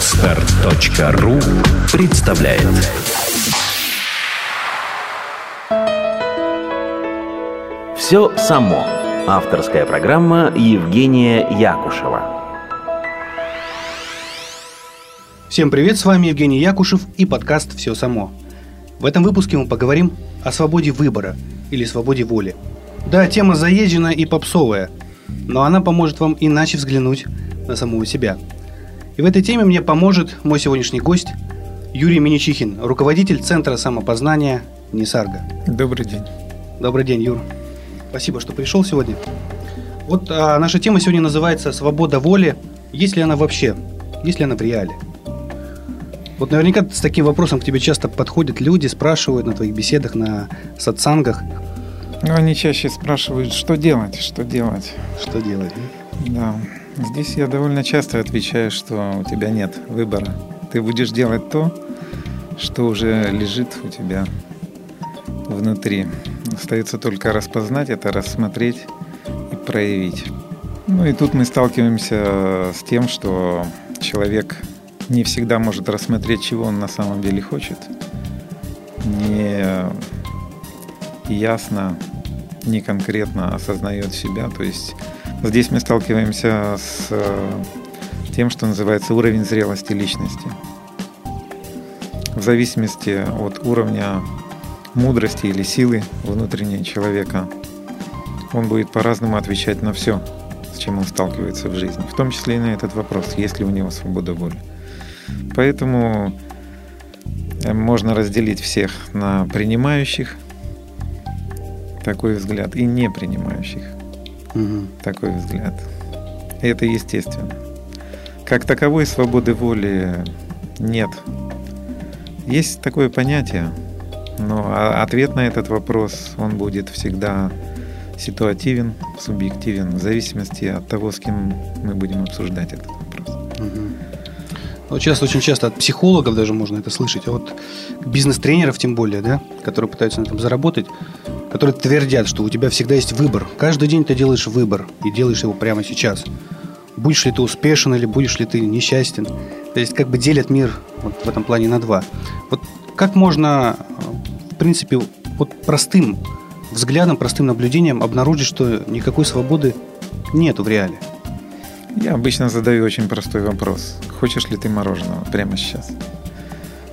Отстар.ру представляет Все само. Авторская программа Евгения Якушева. Всем привет, с вами Евгений Якушев и подкаст «Все само». В этом выпуске мы поговорим о свободе выбора или свободе воли. Да, тема заезженная и попсовая, но она поможет вам иначе взглянуть на самого себя – и в этой теме мне поможет мой сегодняшний гость Юрий Миничихин, руководитель Центра самопознания Нисарга. Добрый день. Добрый день, Юр. Спасибо, что пришел сегодня. Вот а, наша тема сегодня называется «Свобода воли». Есть ли она вообще? Есть ли она в реале? Вот наверняка с таким вопросом к тебе часто подходят люди, спрашивают на твоих беседах, на сатсангах. Ну, они чаще спрашивают, что делать, что делать. Что делать, да? Да. Здесь я довольно часто отвечаю, что у тебя нет выбора. Ты будешь делать то, что уже лежит у тебя внутри. Остается только распознать это, рассмотреть и проявить. Ну и тут мы сталкиваемся с тем, что человек не всегда может рассмотреть, чего он на самом деле хочет. Не ясно, не конкретно осознает себя. То есть Здесь мы сталкиваемся с э, тем, что называется уровень зрелости личности. В зависимости от уровня мудрости или силы внутренней человека, он будет по-разному отвечать на все, с чем он сталкивается в жизни, в том числе и на этот вопрос, есть ли у него свобода воли. Поэтому э, можно разделить всех на принимающих такой взгляд и не принимающих угу. такой взгляд. И это естественно. Как таковой свободы воли нет. Есть такое понятие, но ответ на этот вопрос, он будет всегда ситуативен, субъективен, в зависимости от того, с кем мы будем обсуждать этот вопрос. Угу. Вот сейчас очень часто от психологов даже можно это слышать, а вот бизнес-тренеров тем более, да, которые пытаются на этом заработать, которые твердят, что у тебя всегда есть выбор. Каждый день ты делаешь выбор и делаешь его прямо сейчас. Будешь ли ты успешен или будешь ли ты несчастен. То есть как бы делят мир вот в этом плане на два. Вот как можно, в принципе, вот простым взглядом, простым наблюдением обнаружить, что никакой свободы нету в реале? Я обычно задаю очень простой вопрос. Хочешь ли ты мороженого прямо сейчас?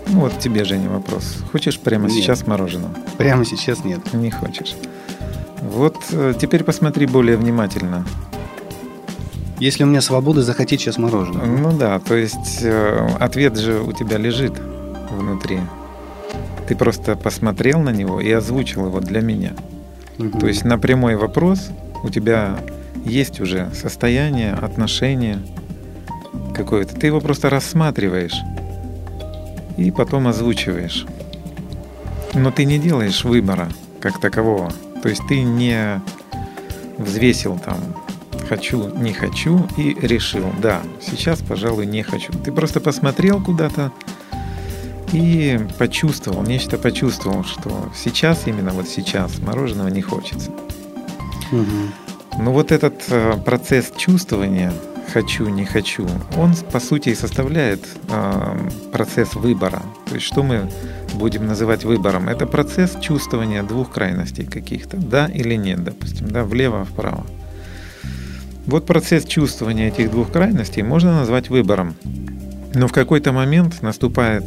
Ну вот тебе, Женя, вопрос. Хочешь прямо нет. сейчас мороженого? Прямо сейчас нет. Не хочешь. Вот э, теперь посмотри более внимательно. Если у меня свобода захотеть сейчас мороженого. Ну да, то есть э, ответ же у тебя лежит внутри. Ты просто посмотрел на него и озвучил его для меня. Угу. То есть на прямой вопрос у тебя есть уже состояние, отношение какое-то. Ты его просто рассматриваешь и потом озвучиваешь. Но ты не делаешь выбора как такового. То есть ты не взвесил там хочу, не хочу и решил, да, сейчас, пожалуй, не хочу. Ты просто посмотрел куда-то и почувствовал, нечто почувствовал, что сейчас, именно вот сейчас, мороженого не хочется. Угу. Но вот этот э, процесс чувствования, хочу, не хочу, он по сути и составляет э, процесс выбора. То есть что мы будем называть выбором? Это процесс чувствования двух крайностей каких-то, да или нет, допустим, да, влево, вправо. Вот процесс чувствования этих двух крайностей можно назвать выбором. Но в какой-то момент наступает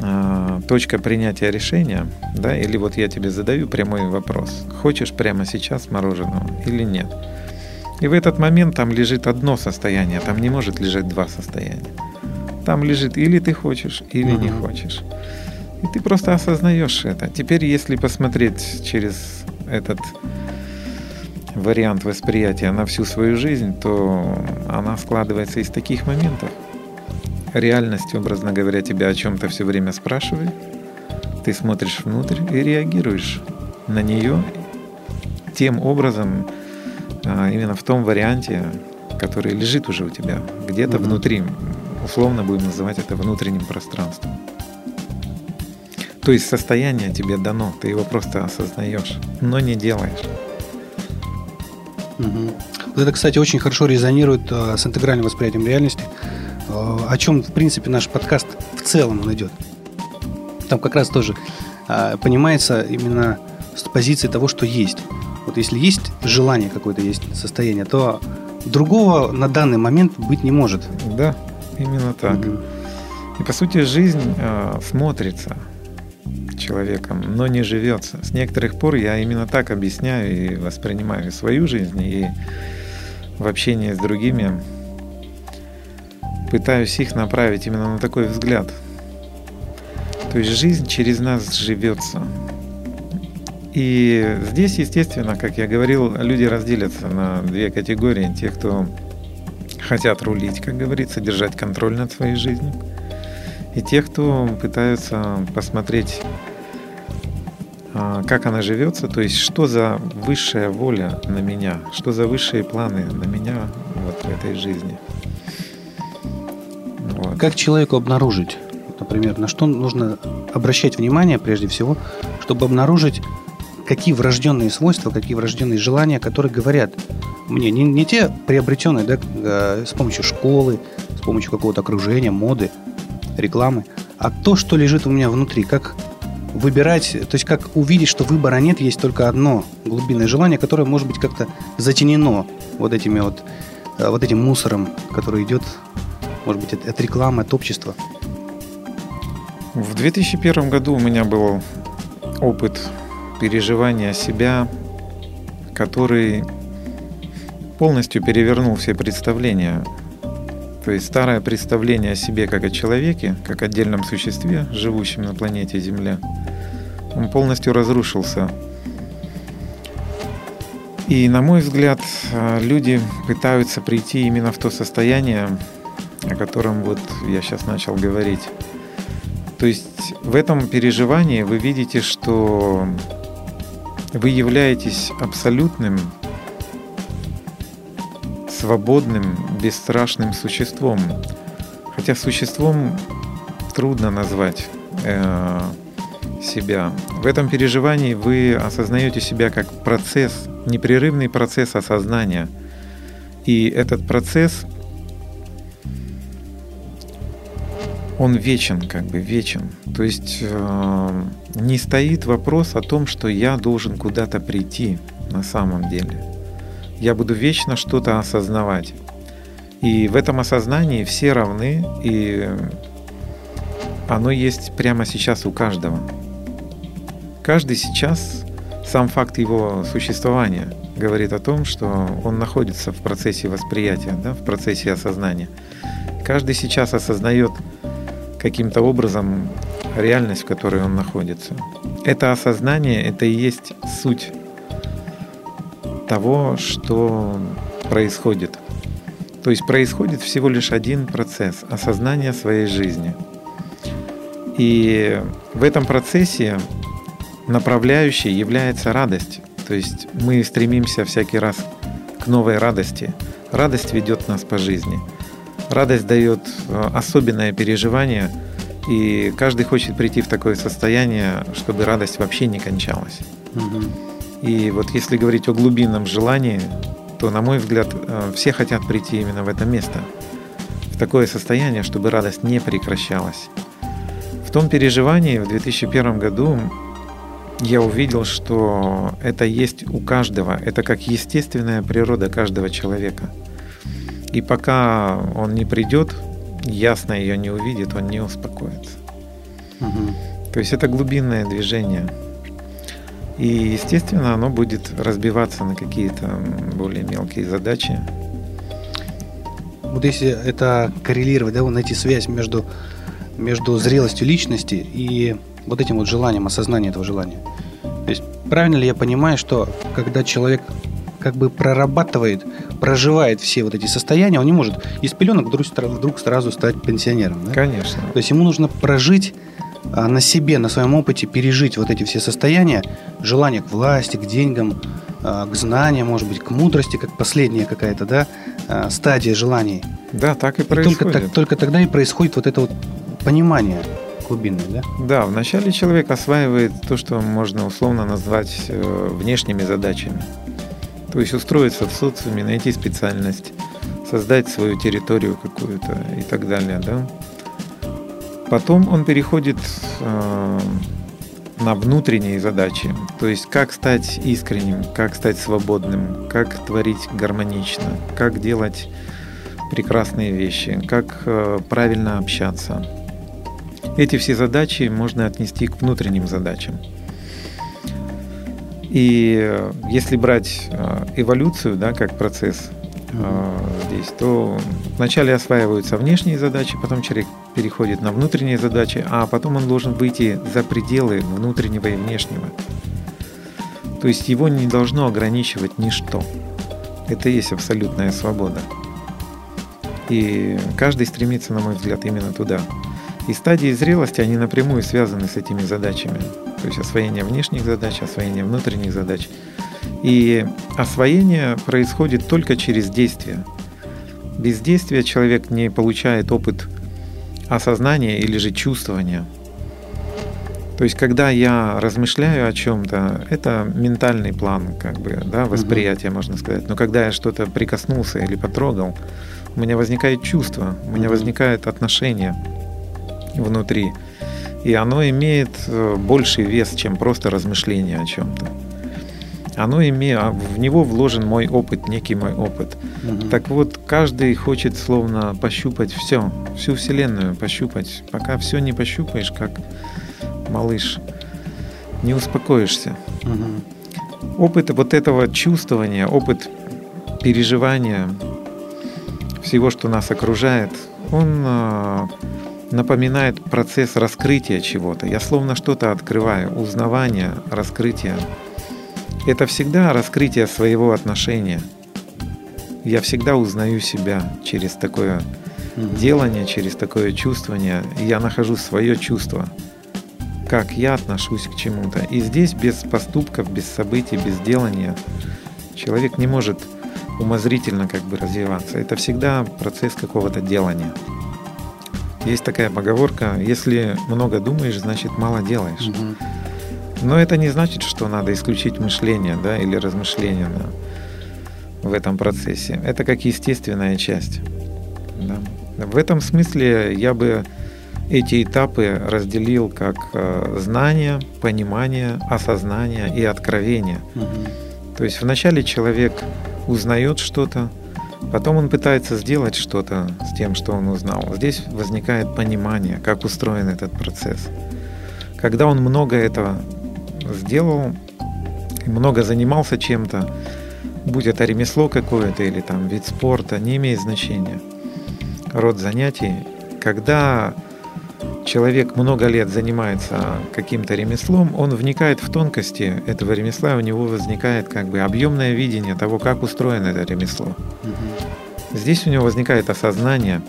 э, точка принятия решения, да, или вот я тебе задаю прямой вопрос, хочешь прямо сейчас мороженого или нет. И в этот момент там лежит одно состояние, там не может лежать два состояния. Там лежит или ты хочешь, или угу. не хочешь. И ты просто осознаешь это. Теперь, если посмотреть через этот вариант восприятия на всю свою жизнь, то она складывается из таких моментов. Реальность, образно говоря, тебя о чем-то все время спрашивает. Ты смотришь внутрь и реагируешь на нее тем образом, а, именно в том варианте, который лежит уже у тебя, где-то mm-hmm. внутри. Условно будем называть это внутренним пространством. То есть состояние тебе дано, ты его просто осознаешь, но не делаешь. Угу. Вот это, кстати, очень хорошо резонирует э, с интегральным восприятием реальности. о чем, в принципе, наш подкаст в целом он идет. Там как раз тоже а, понимается именно с позиции того, что есть. Вот если есть желание какое-то, есть состояние, то другого на данный момент быть не может. Да, именно так. Угу. И по сути жизнь э, смотрится человеком, но не живется. С некоторых пор я именно так объясняю и воспринимаю свою жизнь и в общении с другими пытаюсь их направить именно на такой взгляд. То есть жизнь через нас живется. И здесь, естественно, как я говорил, люди разделятся на две категории. Те, кто хотят рулить, как говорится, держать контроль над своей жизнью. И те, кто пытаются посмотреть, а, как она живется, то есть что за высшая воля на меня, что за высшие планы на меня вот в этой жизни. Вот. Как человеку обнаружить, например, на что нужно обращать внимание прежде всего, чтобы обнаружить какие врожденные свойства, какие врожденные желания, которые говорят мне, не, не те приобретенные да, э, с помощью школы, с помощью какого-то окружения, моды, рекламы, а то, что лежит у меня внутри, как выбирать, то есть как увидеть, что выбора нет, есть только одно глубинное желание, которое может быть как-то затенено вот этими вот, э, вот этим мусором, который идет, может быть, от, от рекламы, от общества. В 2001 году у меня был опыт переживания себя, который полностью перевернул все представления. То есть старое представление о себе как о человеке, как отдельном существе, живущем на планете Земля, он полностью разрушился. И, на мой взгляд, люди пытаются прийти именно в то состояние, о котором вот я сейчас начал говорить. То есть в этом переживании вы видите, что вы являетесь абсолютным, свободным, бесстрашным существом. Хотя существом трудно назвать э, себя. В этом переживании вы осознаете себя как процесс, непрерывный процесс осознания. И этот процесс, он вечен, как бы вечен. То есть э, не стоит вопрос о том, что я должен куда-то прийти на самом деле. Я буду вечно что-то осознавать. И в этом осознании все равны, и оно есть прямо сейчас у каждого. Каждый сейчас, сам факт его существования говорит о том, что он находится в процессе восприятия, да, в процессе осознания. Каждый сейчас осознает каким-то образом реальность, в которой он находится. Это осознание, это и есть суть того, что происходит. То есть происходит всего лишь один процесс – осознание своей жизни. И в этом процессе направляющей является радость. То есть мы стремимся всякий раз к новой радости. Радость ведет нас по жизни. Радость дает э, особенное переживание – и каждый хочет прийти в такое состояние, чтобы радость вообще не кончалась. Угу. И вот если говорить о глубинном желании, то, на мой взгляд, э, все хотят прийти именно в это место, в такое состояние, чтобы радость не прекращалась. В том переживании в 2001 году я увидел, что это есть у каждого, это как естественная природа каждого человека. И пока он не придет ясно ее не увидит, он не успокоится. Угу. То есть это глубинное движение. И, естественно, оно будет разбиваться на какие-то более мелкие задачи. Вот если это коррелировать, да, вот найти связь между, между зрелостью личности и вот этим вот желанием, осознанием этого желания. То есть правильно ли я понимаю, что когда человек как бы прорабатывает, проживает все вот эти состояния, он не может из пеленок вдруг, вдруг сразу стать пенсионером. Да? Конечно. То есть ему нужно прожить а, на себе, на своем опыте, пережить вот эти все состояния, желание к власти, к деньгам, а, к знаниям, может быть, к мудрости, как последняя какая-то, да, а, стадия желаний. Да, так и происходит. И только, так, только тогда и происходит вот это вот понимание глубинное, да? Да, вначале человек осваивает то, что можно условно назвать э, внешними задачами. То есть устроиться в социуме, найти специальность, создать свою территорию какую-то и так далее, да. Потом он переходит э, на внутренние задачи, то есть как стать искренним, как стать свободным, как творить гармонично, как делать прекрасные вещи, как э, правильно общаться. Эти все задачи можно отнести к внутренним задачам. И э, если брать э, эволюцию да, как процесс э, здесь, то вначале осваиваются внешние задачи, потом человек переходит на внутренние задачи, а потом он должен выйти за пределы внутреннего и внешнего. То есть его не должно ограничивать ничто. Это и есть абсолютная свобода. И каждый стремится, на мой взгляд, именно туда. И стадии зрелости, они напрямую связаны с этими задачами. То есть освоение внешних задач, освоение внутренних задач. И освоение происходит только через действие. Без действия человек не получает опыт осознания или же чувствования. То есть, когда я размышляю о чем-то, это ментальный план, как бы, да, восприятие, можно сказать. Но когда я что-то прикоснулся или потрогал, у меня возникает чувство, у меня возникает отношение внутри. И оно имеет э, больший вес, чем просто размышление о чем-то. Оно имеет, а в него вложен мой опыт, некий мой опыт. Угу. Так вот, каждый хочет словно пощупать все, всю Вселенную пощупать. Пока все не пощупаешь, как малыш, не успокоишься. Угу. Опыт вот этого чувствования, опыт переживания всего, что нас окружает, он а, напоминает процесс раскрытия чего-то. Я словно что-то открываю, узнавание, раскрытие. Это всегда раскрытие своего отношения. Я всегда узнаю себя через такое делание, через такое чувствование. Я нахожу свое чувство, как я отношусь к чему-то. И здесь без поступков, без событий, без делания человек не может умозрительно как бы развиваться. Это всегда процесс какого-то делания. Есть такая поговорка, если много думаешь, значит мало делаешь. Но это не значит, что надо исключить мышление да, или размышления на, в этом процессе. Это как естественная часть. Да. В этом смысле я бы эти этапы разделил как э, знание, понимание, осознание и откровение. Угу. То есть вначале человек узнает что-то, Потом он пытается сделать что-то с тем, что он узнал. Здесь возникает понимание, как устроен этот процесс. Когда он много этого сделал, много занимался чем-то, будь это ремесло какое-то или там вид спорта, не имеет значения. Род занятий. Когда человек много лет занимается каким-то ремеслом, он вникает в тонкости этого ремесла, у него возникает как бы объемное видение того, как устроено это ремесло. Здесь у него возникает осознание,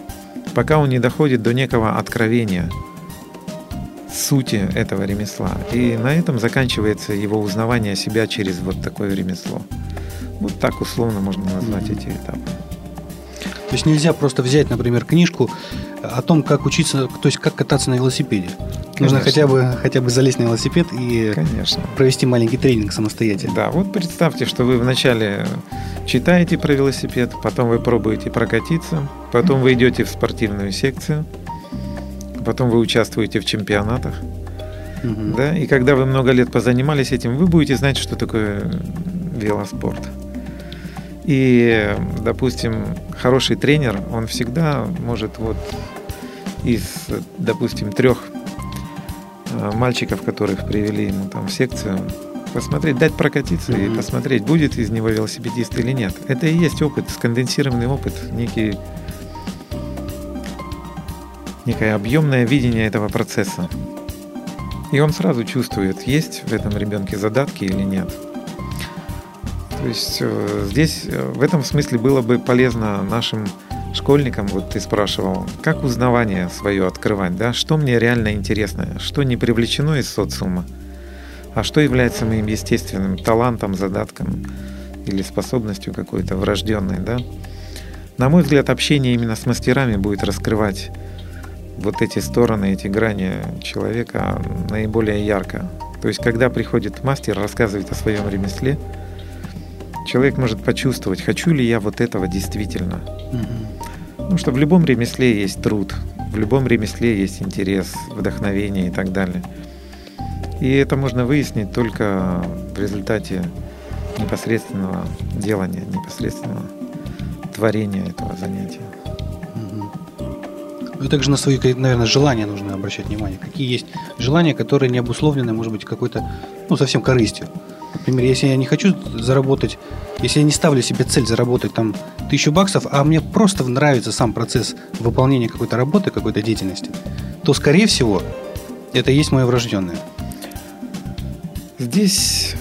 пока он не доходит до некого откровения сути этого ремесла. И на этом заканчивается его узнавание себя через вот такое ремесло. Вот так условно можно назвать mm-hmm. эти этапы. То есть нельзя просто взять, например, книжку о том, как учиться, то есть как кататься на велосипеде. Конечно. Нужно хотя бы, хотя бы залезть на велосипед и Конечно. провести маленький тренинг самостоятельно. Да, вот представьте, что вы вначале читаете про велосипед, потом вы пробуете прокатиться, потом вы идете в спортивную секцию, потом вы участвуете в чемпионатах. Угу. Да, и когда вы много лет позанимались этим, вы будете знать, что такое велоспорт. И, допустим, хороший тренер, он всегда может вот из, допустим, трех э, мальчиков, которых привели ему там в секцию, посмотреть, дать прокатиться mm-hmm. и посмотреть, будет из него велосипедист или нет. Это и есть опыт, сконденсированный опыт, некий некое объемное видение этого процесса. И он сразу чувствует, есть в этом ребенке задатки или нет. То есть э, здесь э, в этом смысле было бы полезно нашим школьникам, вот ты спрашивал, как узнавание свое открывать, да, что мне реально интересно, что не привлечено из социума, а что является моим естественным талантом, задатком или способностью какой-то врожденной, да. На мой взгляд, общение именно с мастерами будет раскрывать вот эти стороны, эти грани человека наиболее ярко. То есть, когда приходит мастер, рассказывает о своем ремесле, человек может почувствовать, хочу ли я вот этого действительно. Потому что в любом ремесле есть труд, в любом ремесле есть интерес, вдохновение и так далее. И это можно выяснить только в результате непосредственного делания, непосредственного творения этого занятия. Ну и также на свои, наверное, желания нужно обращать внимание. Какие есть желания, которые не обусловлены, может быть, какой-то, ну, совсем корыстью. Например, если я не хочу заработать, если я не ставлю себе цель заработать там тысячу баксов, а мне просто нравится сам процесс выполнения какой-то работы, какой-то деятельности, то, скорее всего, это и есть мое врожденное. Здесь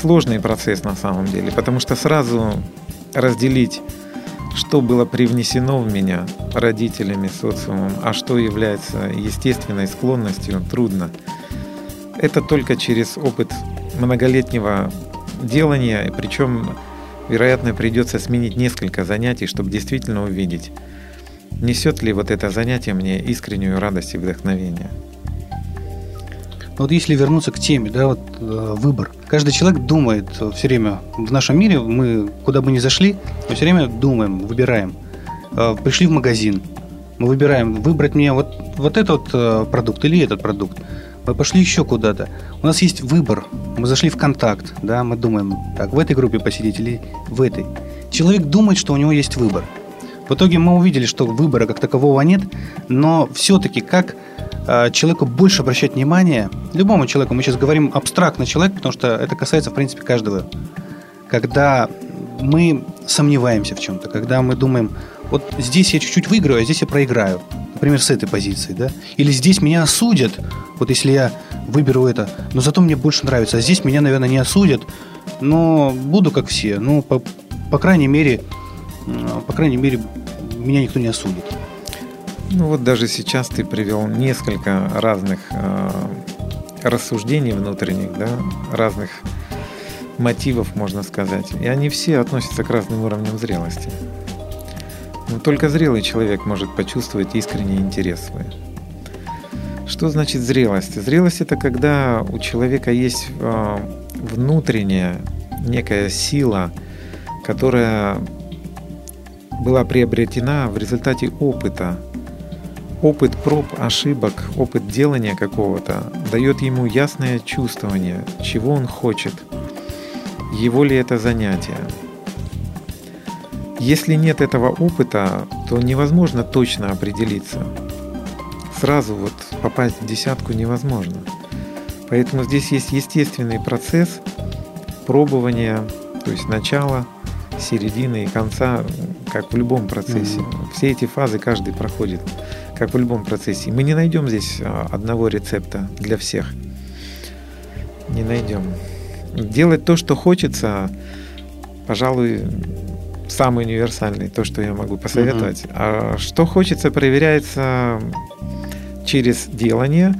сложный процесс на самом деле, потому что сразу разделить что было привнесено в меня родителями, социумом, а что является естественной склонностью, трудно. Это только через опыт многолетнего делания, причем, вероятно, придется сменить несколько занятий, чтобы действительно увидеть, несет ли вот это занятие мне искреннюю радость и вдохновение. Вот если вернуться к теме, да, вот э, выбор. Каждый человек думает все время в нашем мире, мы куда бы ни зашли, мы все время думаем, выбираем. Э, пришли в магазин, мы выбираем, выбрать мне вот, вот этот э, продукт или этот продукт. Мы пошли еще куда-то. У нас есть выбор. Мы зашли в контакт, да, мы думаем, так, в этой группе посидеть или в этой. Человек думает, что у него есть выбор. В итоге мы увидели, что выбора как такового нет, но все-таки как Э, человеку больше обращать внимание, любому человеку, мы сейчас говорим абстрактно человек, потому что это касается, в принципе, каждого, когда мы сомневаемся в чем-то, когда мы думаем, вот здесь я чуть-чуть выиграю, а здесь я проиграю, например, с этой позиции, да, или здесь меня осудят, вот если я выберу это, но зато мне больше нравится, а здесь меня, наверное, не осудят, но буду как все, ну, по, по крайней мере, по крайней мере, меня никто не осудит. Ну вот даже сейчас ты привел несколько разных э, рассуждений внутренних, да, разных мотивов, можно сказать. И они все относятся к разным уровням зрелости. Но только зрелый человек может почувствовать искренний интерес свой. Что значит зрелость? Зрелость это когда у человека есть э, внутренняя некая сила, которая была приобретена в результате опыта, Опыт проб, ошибок, опыт делания какого-то дает ему ясное чувствование, чего он хочет, его ли это занятие. Если нет этого опыта, то невозможно точно определиться. Сразу вот попасть в десятку невозможно. Поэтому здесь есть естественный процесс пробования, то есть начала, середины и конца, как в любом процессе. Все эти фазы каждый проходит как в любом процессе. Мы не найдем здесь а, одного рецепта для всех. Не найдем. Делать то, что хочется, пожалуй, самый универсальный, то, что я могу посоветовать. Mm-hmm. А что хочется, проверяется через делание,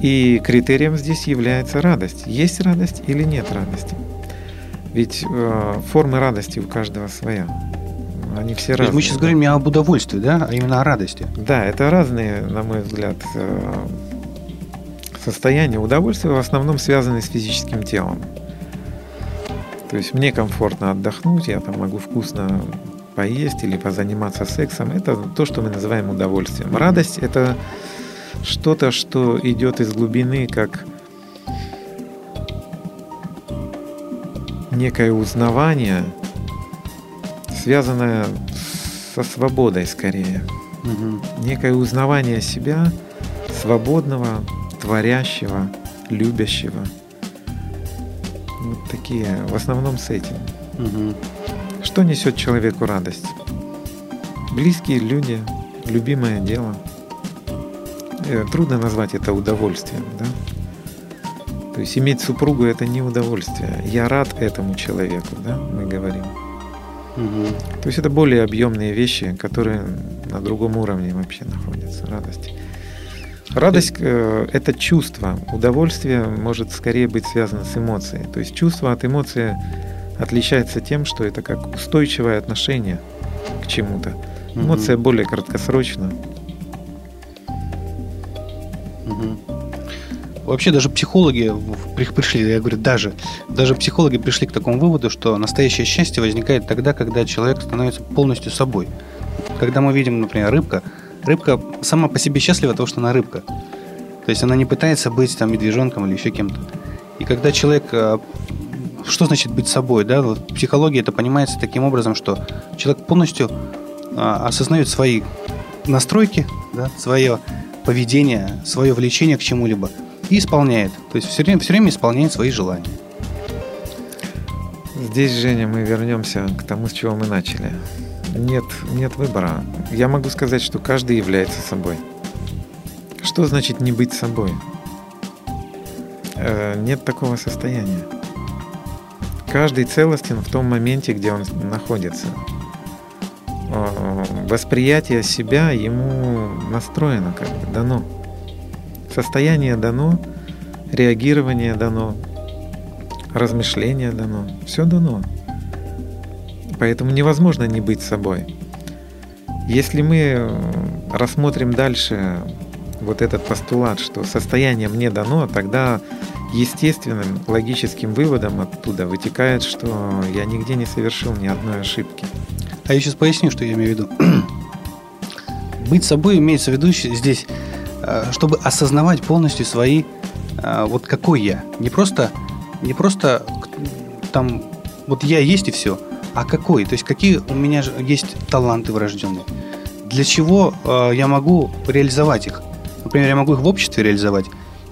и критерием здесь является радость. Есть радость или нет радости. Ведь э, формы радости у каждого своя. Они все разные. мы сейчас говорим не об удовольствии, да, а именно о радости. Да, это разные, на мой взгляд, э, состояния. Удовольствие в основном связаны с физическим телом. То есть мне комфортно отдохнуть, я там могу вкусно поесть или позаниматься сексом. Это то, что мы называем удовольствием. Радость – это что-то, что идет из глубины, как некое узнавание – связанное со свободой скорее. Угу. Некое узнавание себя, свободного, творящего, любящего. Такие, в основном с этим. Угу. Что несет человеку радость? Близкие люди, любимое дело. Э, трудно назвать это удовольствием, да? То есть иметь супругу это не удовольствие. Я рад этому человеку, да, мы говорим. Угу. То есть это более объемные вещи, которые на другом уровне вообще находятся. Радость. Радость э, – это чувство. Удовольствие может скорее быть связано с эмоцией. То есть чувство от эмоции отличается тем, что это как устойчивое отношение к чему-то. Эмоция угу. более краткосрочна. Угу. вообще даже психологи пришли, я говорю, даже, даже психологи пришли к такому выводу, что настоящее счастье возникает тогда, когда человек становится полностью собой. Когда мы видим, например, рыбка, рыбка сама по себе счастлива того, что она рыбка. То есть она не пытается быть там медвежонком или еще кем-то. И когда человек э, что значит быть собой? Да? Вот в это понимается таким образом, что человек полностью а, осознает свои настройки, да, свое поведение, свое влечение к чему-либо и исполняет. То есть все время, все время исполняет свои желания. Здесь, Женя, мы вернемся к тому, с чего мы начали. Нет, нет выбора. Я могу сказать, что каждый является собой. Что значит не быть собой? Э, нет такого состояния. Каждый целостен в том моменте, где он находится. Э, восприятие себя ему настроено, как бы дано. Состояние дано, реагирование дано, размышление дано, все дано. Поэтому невозможно не быть собой. Если мы э, рассмотрим дальше вот этот постулат, что состояние мне дано, тогда естественным логическим выводом оттуда вытекает, что я нигде не совершил ни одной ошибки. А я сейчас поясню, что я имею в виду. Быть собой имеется в виду здесь, э, чтобы осознавать полностью свои, э, вот какой я. Не просто, не просто там, вот я есть и все, а какой, то есть какие у меня есть таланты врожденные. Для чего э, я могу реализовать их? Например, я могу их в обществе реализовать,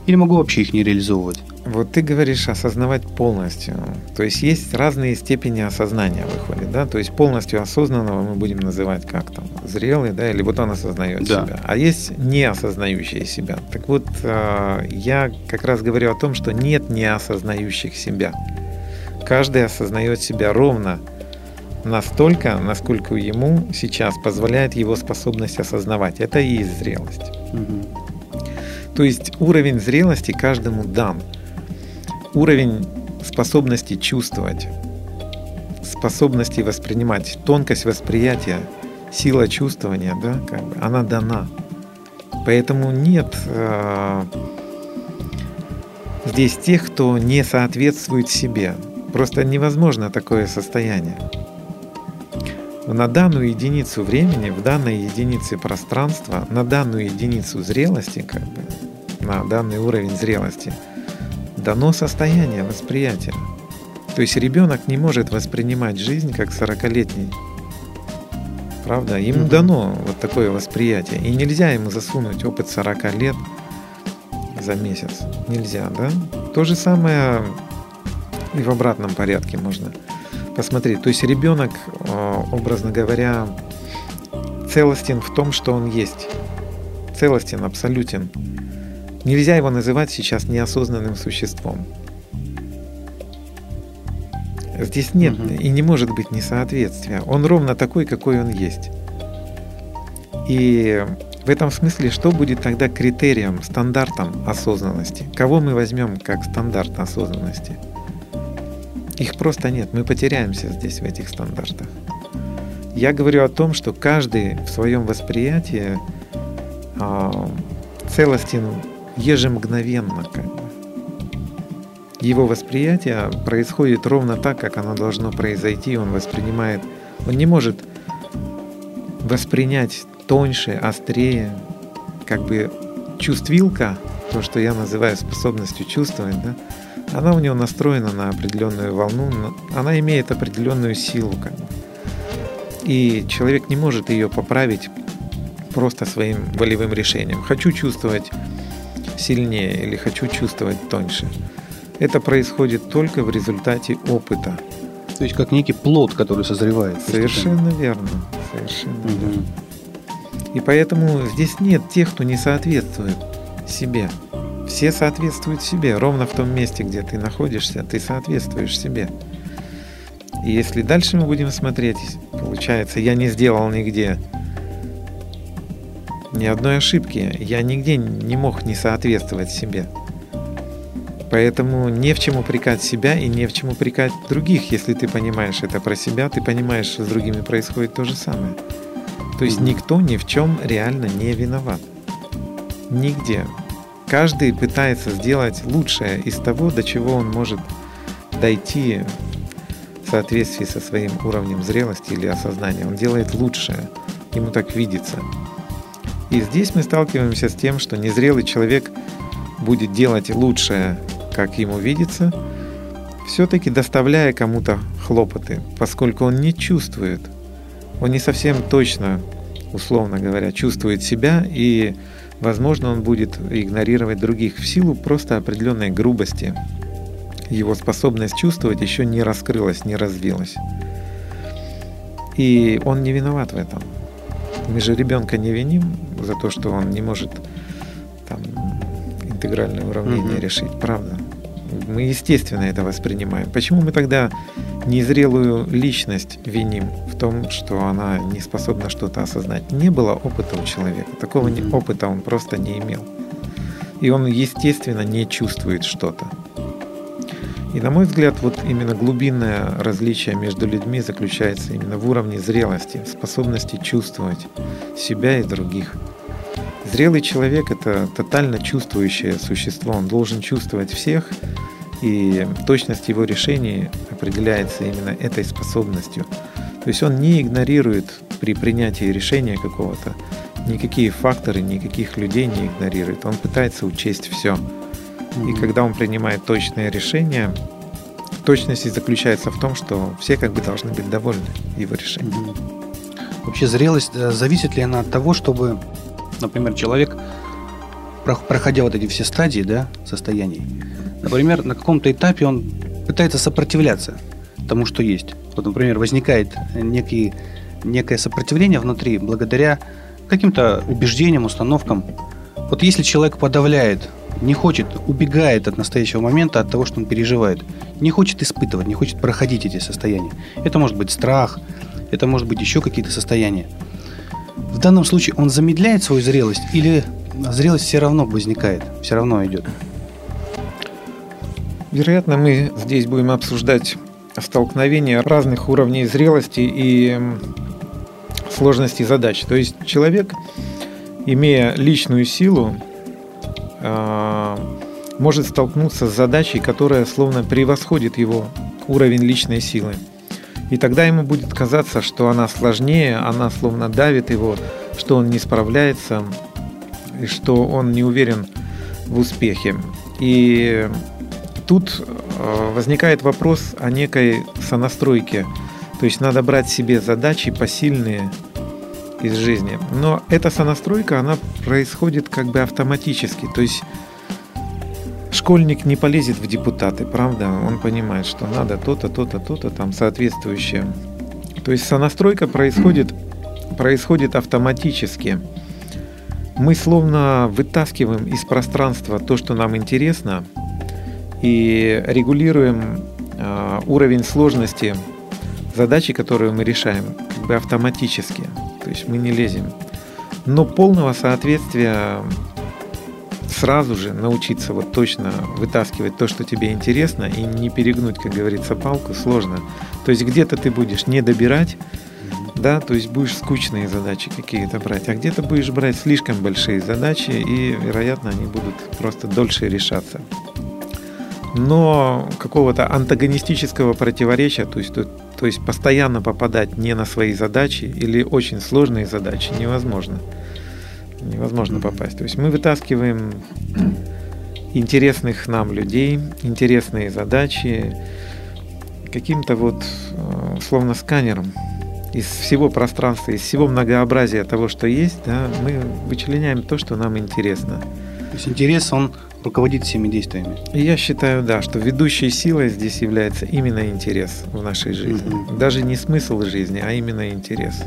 или могу вообще их не реализовывать. Вот ты говоришь осознавать полностью. То есть есть разные степени осознания выходит, да? То есть полностью осознанного мы будем называть как там зрелый, да, или вот он осознает да. себя. А есть не осознающие себя. Так вот, э, я как раз говорю о том, что нет неосознающих себя. Каждый осознает себя ровно настолько, насколько ему сейчас позволяет его способность осознавать. Это и есть зрелость. Угу. То есть уровень зрелости каждому дан – уровень способности чувствовать, способности воспринимать, тонкость восприятия, сила чувствования, да, как бы, она дана. Поэтому нет э, здесь тех, кто не соответствует себе. Просто невозможно такое состояние. На данную единицу времени, в данной единице пространства, на данную единицу зрелости, как бы, на данный уровень зрелости – дано состояние восприятия. То есть ребенок не может воспринимать жизнь как 40-летний. Правда? Ему mm дано вот такое восприятие. И нельзя ему засунуть опыт 40 лет за месяц. Нельзя, да? То же самое и в обратном порядке можно посмотреть. То есть ребенок, э, образно говоря, целостен в том, что он есть. Целостен, абсолютен. Нельзя его называть сейчас неосознанным существом. Здесь нет угу. и не может быть несоответствия. Он ровно такой, какой он есть. И в этом смысле, что будет тогда критерием, стандартом осознанности? Кого мы возьмем как стандарт осознанности? Их просто нет, мы потеряемся здесь в этих стандартах. Я говорю о том, что каждый в своем восприятии э, целостен ежемгновенно. Как бы. Его восприятие происходит ровно так, как оно должно произойти. Он воспринимает, он не может воспринять тоньше, острее, как бы чувствилка, то, что я называю способностью чувствовать, да, она у него настроена на определенную волну, она имеет определенную силу. Как бы. И человек не может ее поправить просто своим волевым решением. Хочу чувствовать сильнее или хочу чувствовать тоньше. Это происходит только в результате опыта. То есть как некий плод, который созревает. Совершенно верно. Совершенно угу. верно. И поэтому здесь нет тех, кто не соответствует себе. Все соответствуют себе. Ровно в том месте, где ты находишься, ты соответствуешь себе. И если дальше мы будем смотреть, получается, я не сделал нигде ни одной ошибки. Я нигде не мог не соответствовать себе. Поэтому не в чем упрекать себя и не в чем упрекать других. Если ты понимаешь это про себя, ты понимаешь, что с другими происходит то же самое. То есть никто ни в чем реально не виноват. Нигде. Каждый пытается сделать лучшее из того, до чего он может дойти в соответствии со своим уровнем зрелости или осознания. Он делает лучшее, ему так видится. И здесь мы сталкиваемся с тем, что незрелый человек будет делать лучшее, как ему видится, все-таки доставляя кому-то хлопоты, поскольку он не чувствует, он не совсем точно, условно говоря, чувствует себя и возможно, он будет игнорировать других в силу просто определенной грубости. Его способность чувствовать еще не раскрылась, не развилась. И он не виноват в этом. Мы же ребенка не виним за то, что он не может там, интегральное уравнение угу. решить, правда? Мы естественно это воспринимаем. Почему мы тогда незрелую личность виним в том, что она не способна что-то осознать. Не было опыта у человека. Такого опыта он просто не имел. И он, естественно, не чувствует что-то. И, на мой взгляд, вот именно глубинное различие между людьми заключается именно в уровне зрелости, способности чувствовать себя и других. Зрелый человек – это тотально чувствующее существо. Он должен чувствовать всех, и точность его решений определяется именно этой способностью. То есть он не игнорирует при принятии решения какого-то никакие факторы, никаких людей не игнорирует. Он пытается учесть все. И когда он принимает точное решение, точность заключается в том, что все как бы должны быть довольны его решением. Вообще зрелость э, зависит ли она от того, чтобы, например, человек, проходя вот эти все стадии да, состояний, например, на каком-то этапе он пытается сопротивляться тому, что есть. Вот, например, возникает некий, некое сопротивление внутри благодаря каким-то убеждениям, установкам. Вот если человек подавляет, не хочет, убегает от настоящего момента, от того, что он переживает, не хочет испытывать, не хочет проходить эти состояния. Это может быть страх, это может быть еще какие-то состояния. В данном случае он замедляет свою зрелость или зрелость все равно возникает, все равно идет? Вероятно, мы здесь будем обсуждать столкновение разных уровней зрелости и сложности задач. То есть человек, имея личную силу, а, может столкнуться с задачей, которая словно превосходит его уровень личной силы. И тогда ему будет казаться, что она сложнее, она словно давит его, что он не справляется, и что он не уверен в успехе. И тут э, возникает вопрос о некой сонастройке. То есть надо брать себе задачи посильные из жизни. Но эта сонастройка, она происходит как бы автоматически. То есть школьник не полезет в депутаты, правда? Он понимает, что надо то-то, то-то, то-то, там соответствующее. То есть сонастройка происходит, происходит автоматически. Мы словно вытаскиваем из пространства то, что нам интересно – и регулируем а, уровень сложности задачи, которую мы решаем, как бы автоматически. То есть мы не лезем. Но полного соответствия сразу же научиться вот точно вытаскивать то, что тебе интересно, и не перегнуть, как говорится, палку, сложно. То есть где-то ты будешь не добирать, да, то есть будешь скучные задачи какие-то брать, а где-то будешь брать слишком большие задачи, и, вероятно, они будут просто дольше решаться но какого-то антагонистического противоречия, то есть, то, то есть постоянно попадать не на свои задачи или очень сложные задачи невозможно. Невозможно попасть. То есть мы вытаскиваем интересных нам людей, интересные задачи каким-то вот э, словно сканером из всего пространства, из всего многообразия того, что есть, да, мы вычленяем то, что нам интересно. То есть интерес, он руководит всеми действиями. Я считаю, да, что ведущей силой здесь является именно интерес в нашей жизни. Угу. Даже не смысл жизни, а именно интерес.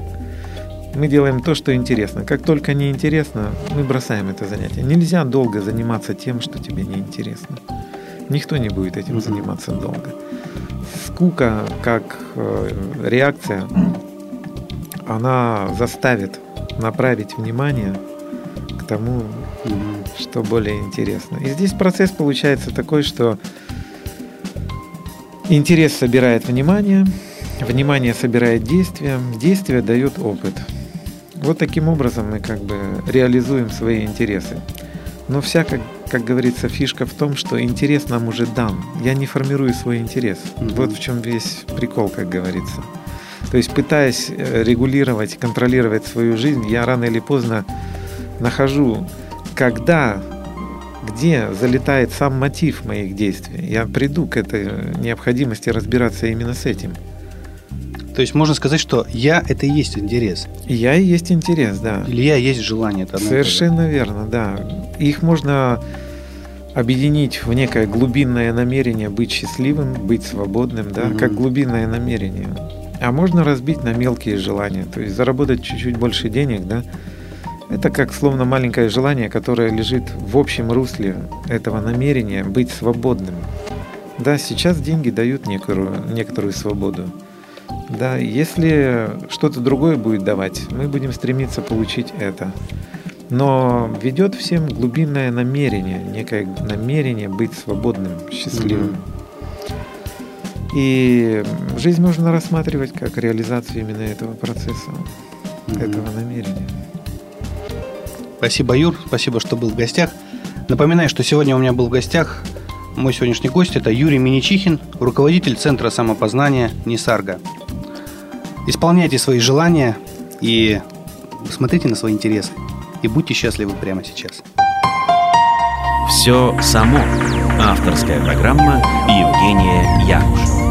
Мы делаем то, что интересно. Как только не интересно, мы бросаем это занятие. Нельзя долго заниматься тем, что тебе не интересно. Никто не будет этим заниматься долго. Скука как э, реакция, она заставит направить внимание к тому, что более интересно. И здесь процесс получается такой, что интерес собирает внимание, внимание собирает действие, действие дает опыт. Вот таким образом мы как бы реализуем свои интересы. Но вся, как, как говорится, фишка в том, что интерес нам уже дан. Я не формирую свой интерес. Mm-hmm. Вот в чем весь прикол, как говорится. То есть, пытаясь э, регулировать, контролировать свою жизнь, я рано или поздно нахожу, когда, где залетает сам мотив моих действий. Я приду к этой необходимости разбираться именно с этим. То есть можно сказать, что я это и есть интерес. Я и есть интерес, да. Или я есть желание. Это Совершенно верно, да. Их можно объединить в некое глубинное намерение быть счастливым, быть свободным, да, угу. как глубинное намерение. А можно разбить на мелкие желания, то есть заработать чуть-чуть больше денег, да. Это как словно маленькое желание, которое лежит в общем русле этого намерения быть свободным. Да, сейчас деньги дают некоторую, некоторую свободу. Да, если что-то другое будет давать, мы будем стремиться получить это. Но ведет всем глубинное намерение, некое намерение быть свободным, счастливым. Mm-hmm. И жизнь можно рассматривать как реализацию именно этого процесса, mm-hmm. этого намерения. Спасибо, Юр. Спасибо, что был в гостях. Напоминаю, что сегодня у меня был в гостях мой сегодняшний гость – это Юрий Миничихин, руководитель Центра самопознания «Нисарга». Исполняйте свои желания и смотрите на свои интересы. И будьте счастливы прямо сейчас. Все само. Авторская программа Евгения Якушева.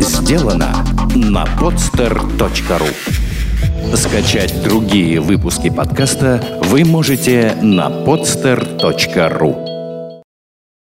Сделано на podster.ru Скачать другие выпуски подкаста вы можете на podster.ru